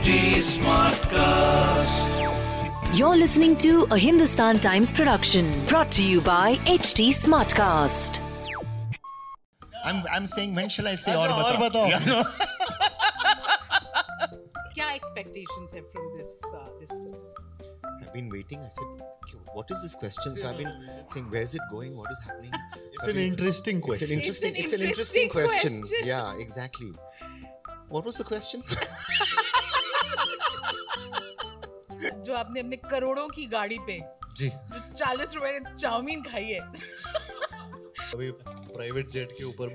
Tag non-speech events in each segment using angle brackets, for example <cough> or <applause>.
HD Smartcast. You're listening to a Hindustan Times production brought to you by HD Smartcast. I'm, I'm saying, when shall I say or batao? Yeah, <laughs> no. क्या expectations have from this uh, this film? I've been waiting. I said, what is this question? So I've been saying, where is it going? What is happening? It's an been, interesting question. It's an interesting. It's an interesting, it's an interesting question. question. Yeah, exactly. What was the question? <laughs> जो आपने अपने करोड़ों की गाड़ी पे जी। जो चालीस रुपए चाउमीन खाई है। अभी प्राइवेट जेट के ऊपर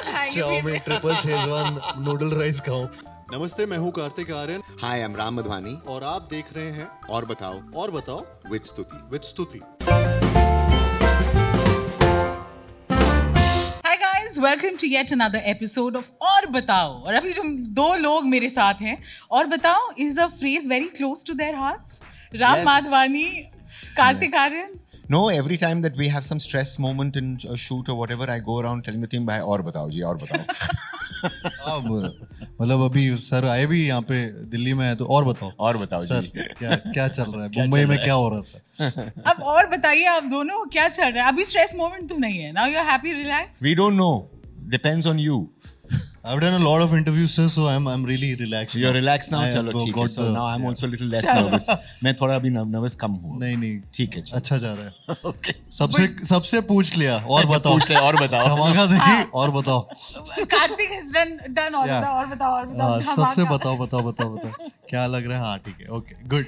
खाएँगे? Chowmein triple Schezwan noodle rice खाऊं। नमस्ते मैं हूँ Kartik Aaryan. Hi I am Ram Madhvani. और आप देख रहे हैं और बताओ और बताओ with Stuti. With Stuti. Welcome to yet another episode of और बताओ और अभी जो दो लोग मेरे साथ हैं और बताओ is a phrase very close to their hearts Ram Yes. Madhvani Kartik Aaryan No, every time that we have some stress moment in a shoot or whatever, I go around telling the team, "भाई or batao ji, or बताओ अब मतलब अभी sir आए भी यहाँ पे दिल्ली में है तो और बताओ। और बताओ सर क्या क्या चल रहा है? मुंबई में क्या हो रहा था? अब और बताइए आप दोनों क्या चल रहा है? अभी स्ट्रेस मोमेंट तो नहीं है। Now you are happy relax we don't know depends on you. I've done a lot of interviews sir so I'm I'm really relaxed You're now. relaxed now. चलो ठीक है. So the- now I'm yeah. also a little less nervous. मैं थोड़ा अभी nervous कम हूँ. नहीं नहीं ठीक है. अच्छा जा रहा है Okay. सबसे सबसे पूछ लिया और अच्छा, बताओ पूछ ले, और बताओ। धमाका देखी और बताओ कार्तिक डन डन और Yeah. बताओ और बताओ और बताओ हाँ, सबसे बताओ बताओ बताओ बताओ क्या लग रहा है हाँ ठीक है okay good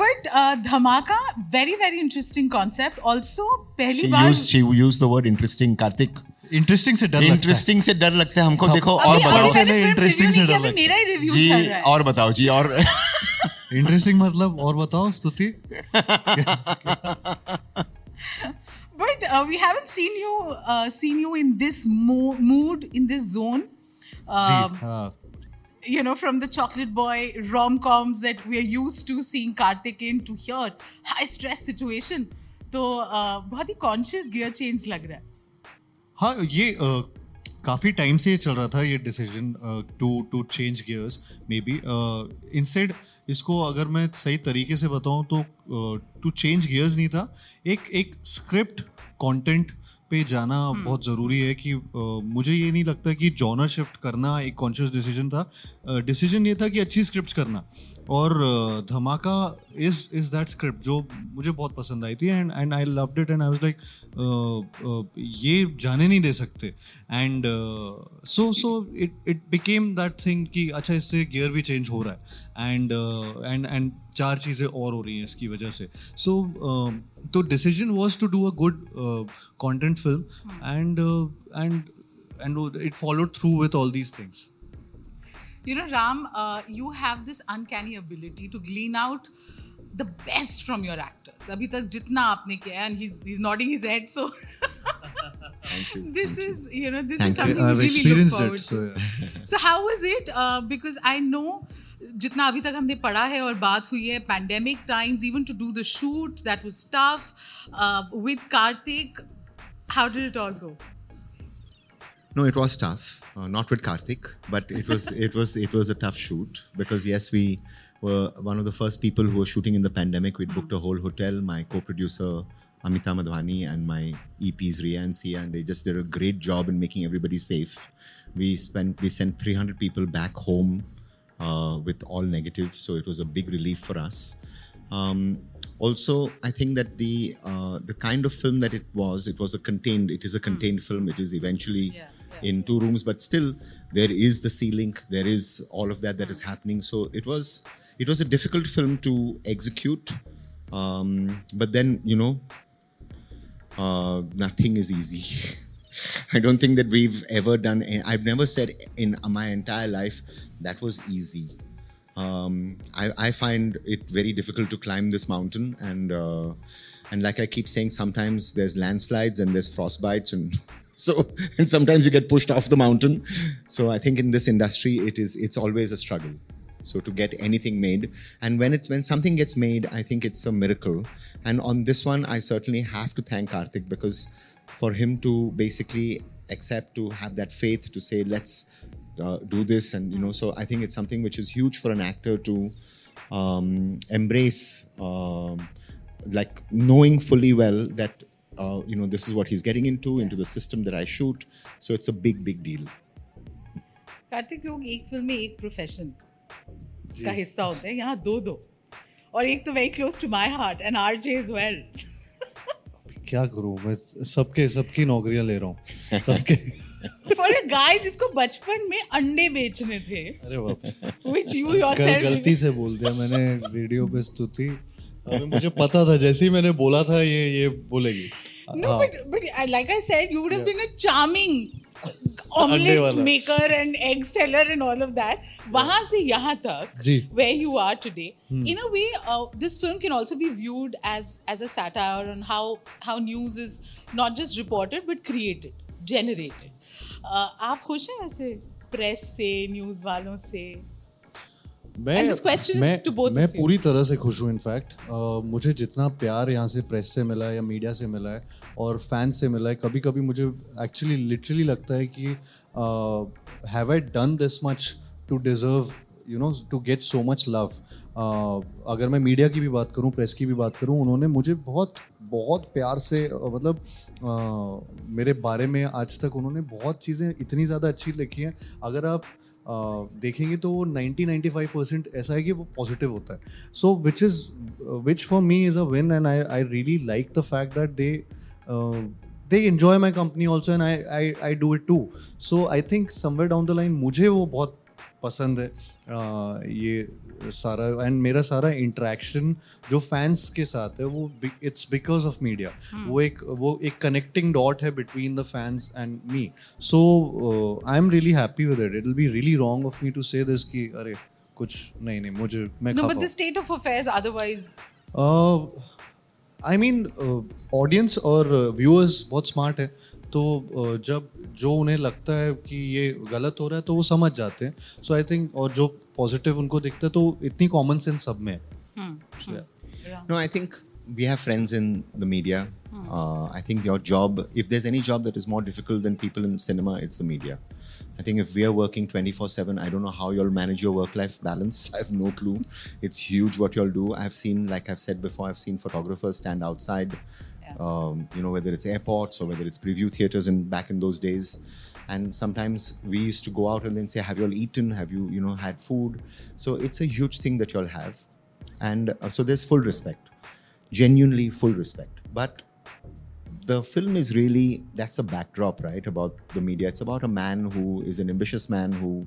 But uh, Dhamaka, very very interesting concept. Also, पहली She बार used she used the word interesting. Karthik. Interesting से डर इंटरेस्टिंग से डर लगता है हमको हाँ, देखो और बताओ से नहीं, review से डर मेरा ही जी है और बताओ जी और इंटरेस्टिंग मतलब और बताओ स्तुति But uh, we haven't seen you uh, seen you in this mo- mood in this zone. Um, हाँ you know, from the chocolate boy rom coms that we are used to seeing Karthik in to here, high stress situation. तो uh, बहुत ही conscious gear change लग रहा है हाँ ये काफ़ी time से चल रहा था ये decision to to change gears maybe instead इसको अगर मैं सही तरीके से बताऊँ तो टू चेंज गियर्स नहीं था, एक एक स्क्रिप्ट कंटेंट पे जाना बहुत ज़रूरी है कि मुझे ये नहीं लगता कि जॉनर शिफ्ट करना एक कॉन्शियस डिसीज़न था। डिसीज़न ये था कि अच्छी स्क्रिप्ट करना। और धमाका इज़ इज़ दैट स्क्रिप्ट जो मुझे बहुत पसंद आई थी and and I loved it and I was like ये जाने नहीं दे सकते। And so so it it became that thing कि अच्छा इससे गियर भी चेंज हो रहा है। एंड एंड एंड चार चीज़ें और हो रही हैं इसकी वजह से सो तो decision was to do a good content film and and and it followed through with all these things You know, Ram, uh, you have this uncanny ability to glean out the best from your actors. अभी तक जितना आपने किया and he's he's nodding his head so this Thank is you know this Thank is you. something I've we really look forward it, so to. yeah. So how was it? Uh, because I know जितना अभी तक हमने पढ़ा है और बात हुई है pandemic times even to do the shoot that was tough with Kartik how did it all go no it was tough not with Kartik but it was it was it was a tough shoot because yes we were one of the first people who were shooting in the pandemic with book a whole hotel my co-producer Amita Madhvani and my EPs Ria and e Sia, and they just did a great job in making everybody safe. We spent, we sent 300 people back home uh, with all negative, so it was a big relief for us. Um, also, I think that the uh, the kind of film that it was, it was a contained. It is a contained film. It is eventually Yeah, in two rooms, but still there is the sea link. There is all of that that is happening. So it was it was a difficult film to execute. Um, but then you know, uh, nothing is easy. <laughs> I don't think that we've ever done. I've never said in my entire life that was easy. Um, I, I find it very difficult to climb this mountain, and uh, and like I keep saying, sometimes there's landslides and there's frostbites, and <laughs> so and sometimes you get pushed off the mountain. So I think in this industry, it is it's always a struggle. So to get anything made, and when it's when something gets made, I think it's a miracle. And on this one, I certainly have to thank Karthik because for him to basically accept to have that faith to say let's uh, do this, and you know, so I think it's something which is huge for an actor to um, embrace, um, like knowing fully well that uh, you know this is what he's getting into, into the system that I shoot. So it's a big, big deal. Kartik लोग एक film में एक profession का हिस्सा होते हैं यहाँ दो दो और एक तो very close to my heart and RJ is well क्या करूँ? मैं सबके सबकी नौकरियाँ ले रहा हूँ। सबके फॉर अ गाय जिसको बचपन में अंडे बेचने थे। अरे बाप व्हिच यू योरसेल्फ गलती से बोल दिया मैंने वीडियो पे स्तुति मुझे पता था जैसे ही मैंने बोला था ये ये बोलेगी। No but but like I said you would have been a been omelette maker and egg seller and all of that वहाँ से यहाँ तक way you are today in a way this film can also be viewed as as a how news is not just reported but created generated आप खुश हैं ऐसे press से news वालों से? मैं मैं मैं पूरी तरह से खुश हूँ इनफैक्ट uh, मुझे जितना प्यार यहाँ से प्रेस से मिला है या मीडिया से मिला है और फैंस से मिला है कभी कभी मुझे एक्चुअली लिटरली लगता है कि have I done this much to deserve you know to get so much love अगर मैं मीडिया की भी बात करूँ प्रेस की भी बात करूँ उन्होंने मुझे बहुत बहुत प्यार से मतलब अ, मेरे बारे में आज तक उन्होंने बहुत चीज़ें इतनी ज़्यादा अच्छी लिखी हैं। अगर आप देखेंगे तो वो 90 95 परसेंट ऐसा है कि वो पॉजिटिव होता है। So which is which for me is a win and I I really like the fact that they they enjoy my company also and I I I do it too so I think somewhere down the line मुझे वो बहुत पसंद है। ये सारा and मेरा सारा interaction जो फैंस के साथ है वो इट्स बिकॉज़ ऑफ़ मीडिया वो एक वो एक कनेक्टिंग डॉट है between the fans and me so I am really happy with it it will be really wrong of me to say this कि अरे कुछ नहीं नहीं मुझे मैं खफा but the state of affairs otherwise. I mean audience और viewers बहुत स्मार्ट है तो uh, जब जो उन्हें लगता है कि ये गलत हो रहा है तो वो समझ जाते हैं सो आई थिंक और जो पॉजिटिव उनको दिखता है तो इतनी कॉमन सेंस सब में है Hmm. So, yeah. No, I think we have friends in the media. Uh, I think your job, if there's any job that is more difficult than people in cinema, it's the media. I think if we are working 24 7, I don't know how you'll manage your work life balance. I have no clue. It's huge what you'll do. I've seen, like I've said before, I've seen photographers stand outside, um, you know, whether it's airports or whether it's preview theaters in back in those days. And sometimes we used to go out and then say, Have you all eaten? Have you, you know, had food? So it's a huge thing that you all have. And uh, so there's full respect genuinely full respect. But the film is really that's a backdrop, right? About the media. It's about a man who is an ambitious man who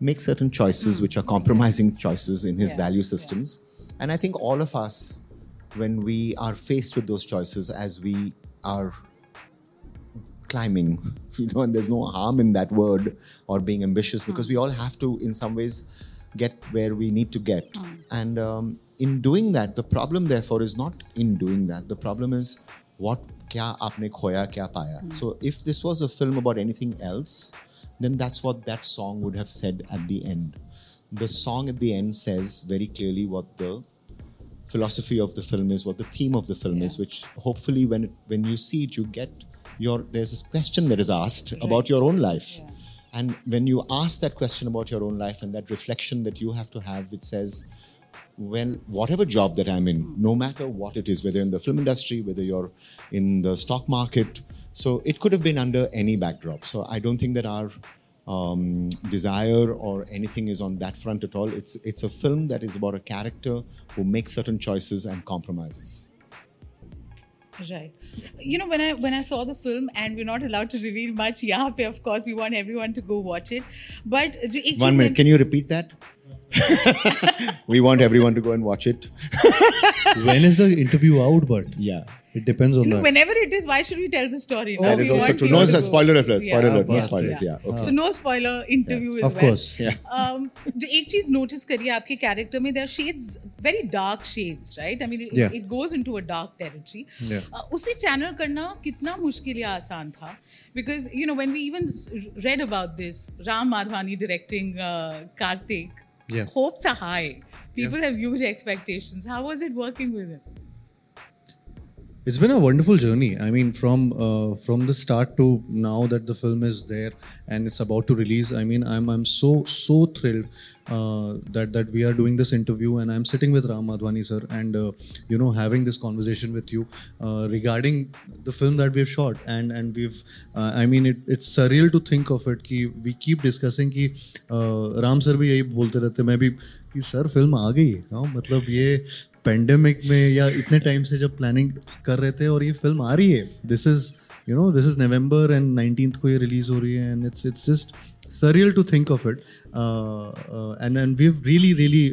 makes certain choices which are compromising choices in his Yeah, value systems. And I think all of us, when we are faced with those choices as we are climbing, <laughs> you know, and there's no harm in that word or being ambitious hmm. because we all have to, in some ways, get where we need to get. Hmm. And um, in doing that, the problem, therefore, is not in doing that. The problem is what kya aapne khoya, kya paya. Hmm. So if this was a film about anything else, then that's what that song would have said at the end. The song at the end says very clearly what the philosophy of the film is, what the theme of the film is, which hopefully when it, when you see it, you get your there's this question that is asked about your own life. And when you ask that question about your own life and that reflection that you have to have, it says, well, whatever job that I'm in, hmm. no matter what it is, whether in the film industry, whether you're in the stock market, so it could have been under any backdrop. So I don't think that our um, desire or anything is on that front at all. It's it's a film that is about a character who makes certain choices and compromises. Right. You know, when I when I saw the film, and we're not allowed to reveal much. Yeah, of course, we want everyone to go watch it. But it one minute, can you repeat that? <laughs> <laughs> we want everyone to go and watch it. when is the interview out? But yeah. it depends on No, that whenever it is, why should we tell the story? That We is also want true. people No, to sir, go. spoiler alert. Yeah. Spoiler alert. No Yeah. spoilers. Yeah. Okay. So no spoiler interview of as well. course Yeah. <laughs> um, जो एक चीज notice करिए आपके character में there shades very dark shades right I mean Yeah. It goes into a dark territory Yeah. उसे channel करना कितना मुश्किल या आसान था because you know when we even read about this Ram Madhvani directing Kartik Yeah. hopes are high people have huge expectations how was it working with him It's been a wonderful journey. I mean, from uh, from the start to now that the film is there and it's about to release. I mean, I'm I'm so so thrilled uh, that that we are doing this interview and I'm sitting with Ram Madhwani sir and uh, you know having this conversation with you uh, regarding the film that we've shot and and we've uh, I mean it, it's surreal to think of it कि we keep discussing कि uh, Ram sir भी यही बोलते रहते मैं भी कि sir film आ गई है हाँ, मतलब ये पेंडेमिक में या इतने टाइम से जब प्लानिंग कर रहे थे और ये फ़िल्म आ रही है this is you know this is November and nineteen को ये रिलीज़ हो रही है and it's it's just surreal to think of it and and we really really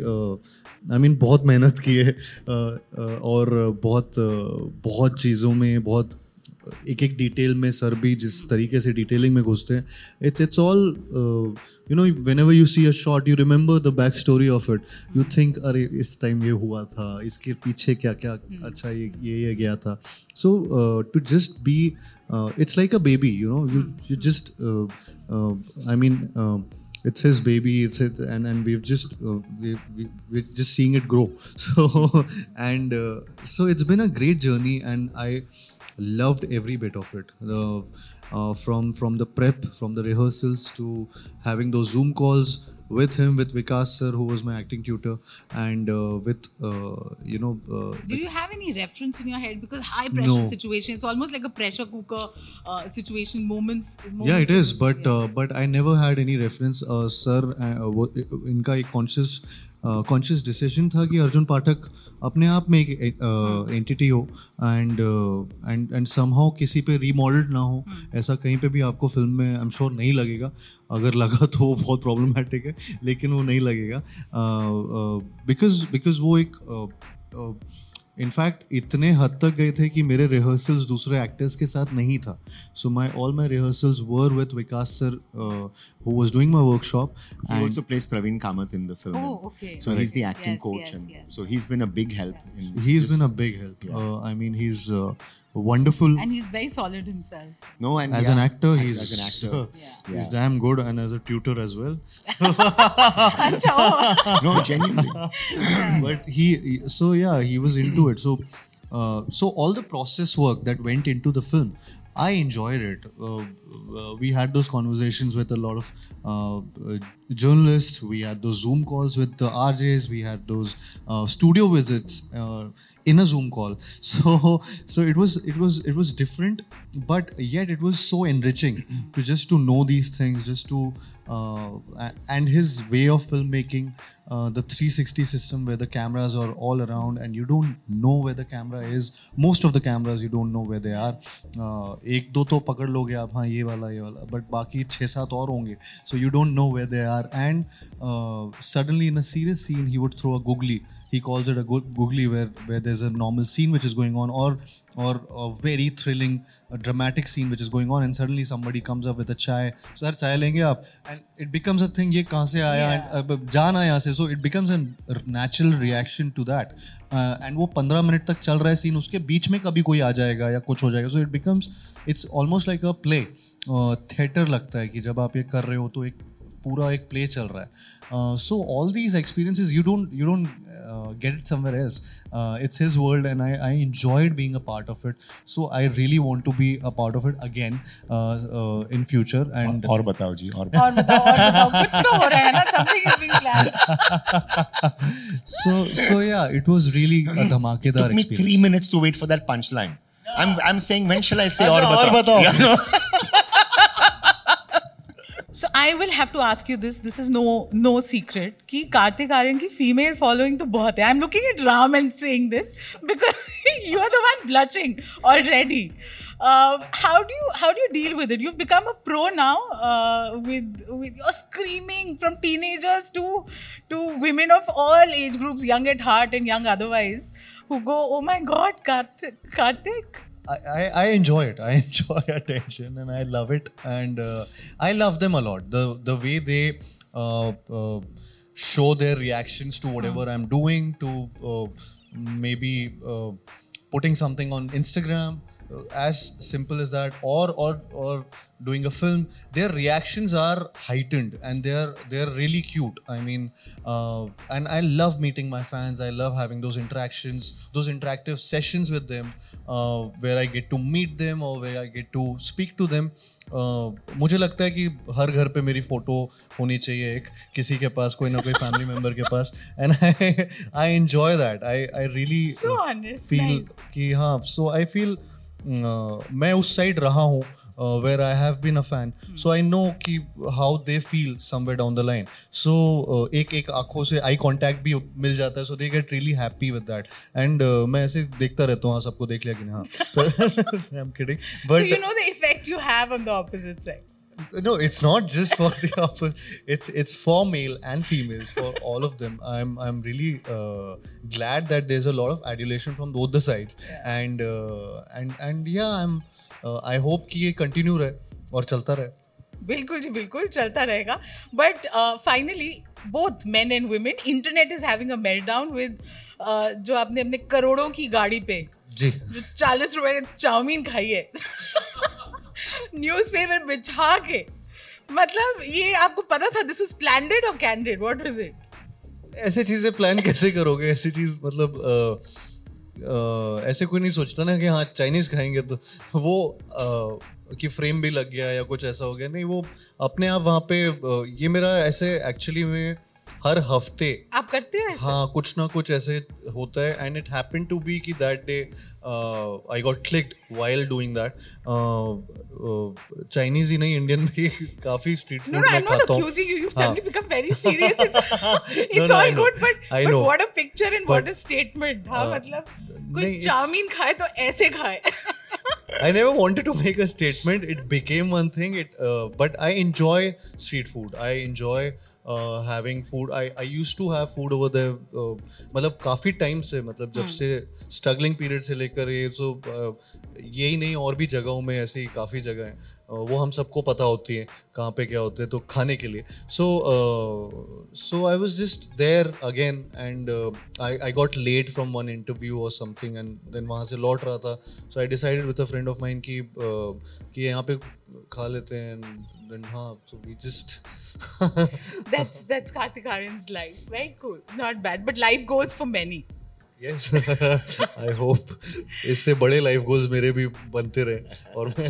I mean बहुत मेहनत की है uh, uh, और बहुत uh, बहुत चीज़ों में बहुत एक एक डिटेल में सर भी जिस तरीके से डिटेलिंग में घुसते हैं it's it's all you know whenever you see a shot you remember the back story of it you think अरे इस टाइम ये हुआ था इसके पीछे क्या क्या अच्छा ये ये ये गया था. So to just be it's like a baby you know you you just I mean it's his baby it's it and and we've just uh, we, we, we're just seeing it grow. <laughs> So and uh, so it's been a great journey and i loved every bit of it the uh, from from the prep from the rehearsals to having those zoom calls with him with vikas sir who was my acting tutor and uh, with uh, you know uh, Do you have any reference in your head? Because high pressure No. situation, it's almost like a pressure cooker uh, situation. Moments. yeah moments it is of- but yeah. uh, but i never had any reference uh, sir uh, वो इनका एक conscious conscious decision था कि अर्जुन पाठक अपने आप में एक entity हो। एंड एंड एंड समहाउ किसी पे रीमॉडल्ड ना हो ऐसा कहीं पे भी आपको फ़िल्म में आई एम श्योर नहीं लगेगा। अगर लगा तो वो बहुत प्रॉब्लमेटिक है लेकिन वो नहीं लगेगा। बिकॉज़ बिकॉज़ वो एक uh, इनफैक्ट इतने हद तक गए थे कि मेरे रिहर्सल्स दूसरे एक्टर्स के साथ नहीं था। So my all my rehearsals were with Vikas sir who was doing my workshop he also plays Praveen Kamat in the film so he is the acting coach and so he is been a big help he is been a big help I mean he is i mean he's wonderful And he's very solid himself. no, and as yeah, an actor he's as an actor. <laughs> Yeah. he's damn good and as a tutor as well <laughs> Acha, oh. <laughs> no, genuinely. but he so yeah he was into it so uh, so all the process work that went into the film i enjoyed it uh, uh, we had those conversations with a lot of uh, uh, journalists we had those zoom calls with the rjs we had those uh, studio visits uh, in a zoom call <laughs> so so it was it was it was different but yet it was so enriching to just to know these things just to uh, a- and his way of filmmaking uh, the 360 system where the cameras are all around and you don't know where the camera is most of the cameras you don't know where they are uh, एक दो तो पकड़ लोगे आप हाँ ये वाला ये वाला but बाकी छः सात और होंगे so you don't know where they are and uh, suddenly in a serious scene he would throw a googly he calls it a go- googly where where there's a normal scene which is going on or or a very thrilling a dramatic scene which is going on and suddenly somebody comes up with a chai sir chai lenge aap and it becomes a thing ye kahan se aaya yeah. and uh, जाना यहाँ से so it becomes a natural reaction to that uh, and वो पंद्रह minute तक चल रहा है scene उसके बीच में कभी कोई आ जाएगा या कुछ हो जाएगा so it becomes it's almost like a play theatre लगता है कि जब आप ये कर रहे हो तो एक पूरा एक प्ले चल रहा है। So all these experiences you don't you don't get it somewhere else it's his world and I I enjoyed being a part of it so I really want to be a part of it again in future and और बताओ जी और और बताओ और बताओ कुछ तो हो रहा है ना something is being planned. <laughs> So so yeah it was really a dhamakedar took me minutes to wait for that punchline. I'm I'm saying when shall I say अच्छा, और और बताओ? बताओ। Yeah, no. So I will have to ask you this. This is no no secret. कि कार्तिक आर्यन की female following तो बहुत है. I'm looking at Ram and saying this because you are the one blushing already. Uh, how do you how do you deal with it? You've become a pro now uh, with with your screaming from teenagers to to women of all age groups, young at heart and young otherwise, who go, oh my God, Karthik, Karthik. I, I, I enjoy it. I <laughs> enjoy attention and I love it. And uh, I love them a lot. The the way they uh, uh, show their reactions to whatever I'm doing, to uh, maybe uh, putting something on Instagram. Uh, as simple as that, or or or doing a film, their reactions are heightened and they're they're really cute. I mean, uh, and I love meeting my fans. I love having those interactions, those interactive sessions with them, uh, where I get to meet them or where I get to speak to them. Uh, मुझे लगता है कि हर घर पे मेरी photo होनी चाहिए एक किसी के पास कोई ना कोई फैमिली मेंबर के पास and I I enjoy that I I really feel कि हाँ सो आई फील मैं उस साइड रहा हूँ where I have been a fan so I know कि how they feel somewhere down the line so एक एक आँखों से आई कॉन्टैक्ट भी मिल जाता है so they get really happy with that and मैं ऐसे देखता रहता हूँ हाँ सबको देख लिया कि नहीं हाँ। I am kidding but you know the effect you have on the opposite sex. No it's not just for the opposite it's it's for male and females for all of them i'm i'm really uh, glad that there's a lot of adulation from both the sides yeah. and uh, and and yeah i'm uh, i hope कि ये continue रहे और चलता रहे बिल्कुल जी बिल्कुल चलता रहेगा but finally both men and women internet is having a meltdown with जो आपने अपने करोड़ों की गाड़ी पे जी जो चालीस रुपए चाउमीन खाई है न्यूज़पेपर बिछा के। मतलब ये आपको पता था दिस वाज प्लान्ड और कैंडिड व्हाट वाज इट ऐसे चीज़ें प्लान कैसे करोगे? ऐसी चीज़ मतलब अ, अ, ऐसे कोई नहीं सोचता ना कि हाँ चाइनीज़ खाएँगे तो वो अ, कि फ्रेम भी लग गया या कुछ ऐसा हो गया। नहीं वो अपने आप वहाँ पे अ, ये मेरा ऐसे एक्चुअली में हर हफ़्ते। आप करते हो हाँ कुछ ना कुछ ऐसे होता है। And it happen to be कि that day I got clicked while doing that Chinese ही नहीं इंडियन भी काफ़ी स्ट्रीट फ़ूड मैं खाता हूँ। Picture and what a statement मतलब कोई चाउमीन खाए तो ऐसे खाए। I never wanted to make a statement. It became one thing. It, uh, but I enjoy street food. I enjoy uh, having food. I I used to have food over there. Uh, मतलब काफ़ी time से मतलब जब से struggling period से लेकर ये सो यही नहीं और भी जगहों में ऐसी काफ़ी जगह हैं uh, वो हम सबको पता होती है कहाँ पे क्या होते हैं तो खाने के लिए so so I was just there again and I I got late from one interview और समथिंग एंड देन वहाँ से लौट रहा था so I decided with a friend of mine कि कि यहाँ पे खा लेते हैं देन हाँ so we just That's that's Kartik Aryan's life. Very cool. Not bad. But life goals for many. Yes I hope इससे बड़े लाइफ गोल्स मेरे भी बनते रहे और मैं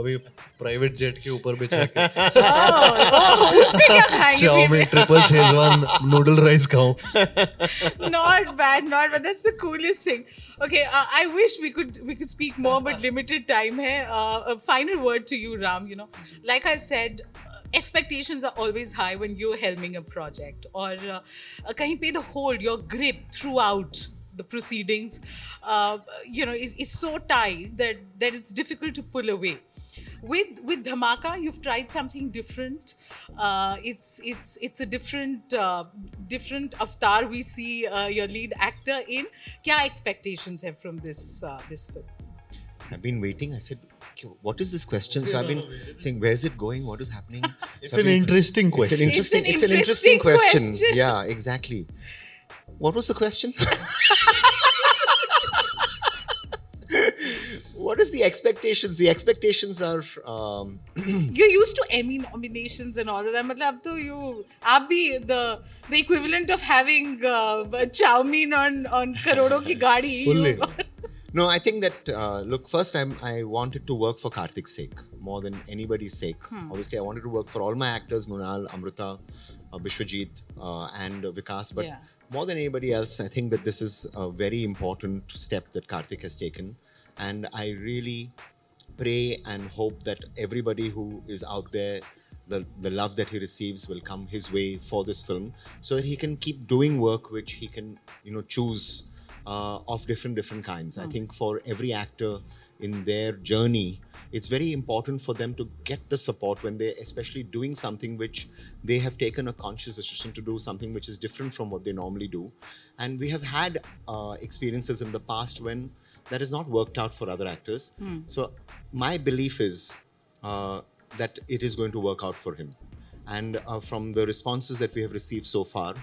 अभी प्राइवेट जेट के ऊपर Oh, oh, क्या खाएँगे chowmein triple Schezwan noodle rice खाऊं not bad not bad that's the coolest thing okay uh, i wish we could we could speak more but limited time hai uh, a final word to you ram you know uh, expectations are always high when you're helming a project or uh, uh, kahin pe the hold your grip throughout the proceedings uh, you know is, is so tight that that it's difficult to pull away. With with dhamaka you've tried something different. Uh, it's it's it's a different uh, different avatar we see uh, your lead actor in. kya expectations have from this uh, this film? I've been waiting. I said, "Kyo- what is this question? So I've been saying, where's it going? What is happening? <laughs> It's So an been- interesting It's an question. interesting, It's it's an an interesting interesting question. question. Yeah, exactly. What was the question? <laughs> what is the expectations? The expectations are um, <clears throat> you're used to emmy nominations and all of that matlab ab to you aap bhi the the equivalent of having uh, chow mein on on karodon ki gaadi <laughs> Fully. No, I think that uh, look. First, I'm, I wanted to work for Karthik's sake more than anybody's sake. Obviously, I wanted to work for all my actors: Munal, Amrita, uh, Bishwajit, uh, and uh, Vikas. But Yeah. more than anybody else, I think that this is a very important step that Karthik has taken, and I really pray and hope that everybody who is out there. The, the love that he receives will come his way for this film so that he can keep doing work which he can you know choose uh, of different different kinds. I think for every actor in their journey, it's very important for them to get the support when they're especially doing something which they have taken a conscious decision to do something which is different from what they normally do. And we have had uh, experiences in the past when that has not worked out for other actors. So my belief is uh, that it is going to work out for him. And uh, from the responses that we have received so far,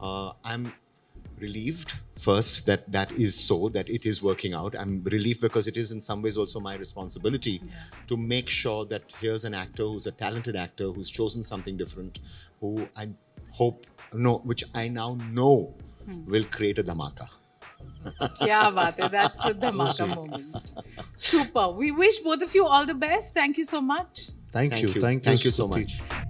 uh, I'm relieved first that that is so that it is working out i'm relieved because it is in some ways also my responsibility yeah. to make sure that here's an actor who's a talented actor who's chosen something different who i hope no which i now know hmm. will create a dhamaka yeah, that's a dhamaka moment. Super. We wish both of you all the best. Thank you so much. Thank, thank you. you. Thank, thank you, you so, so much. much.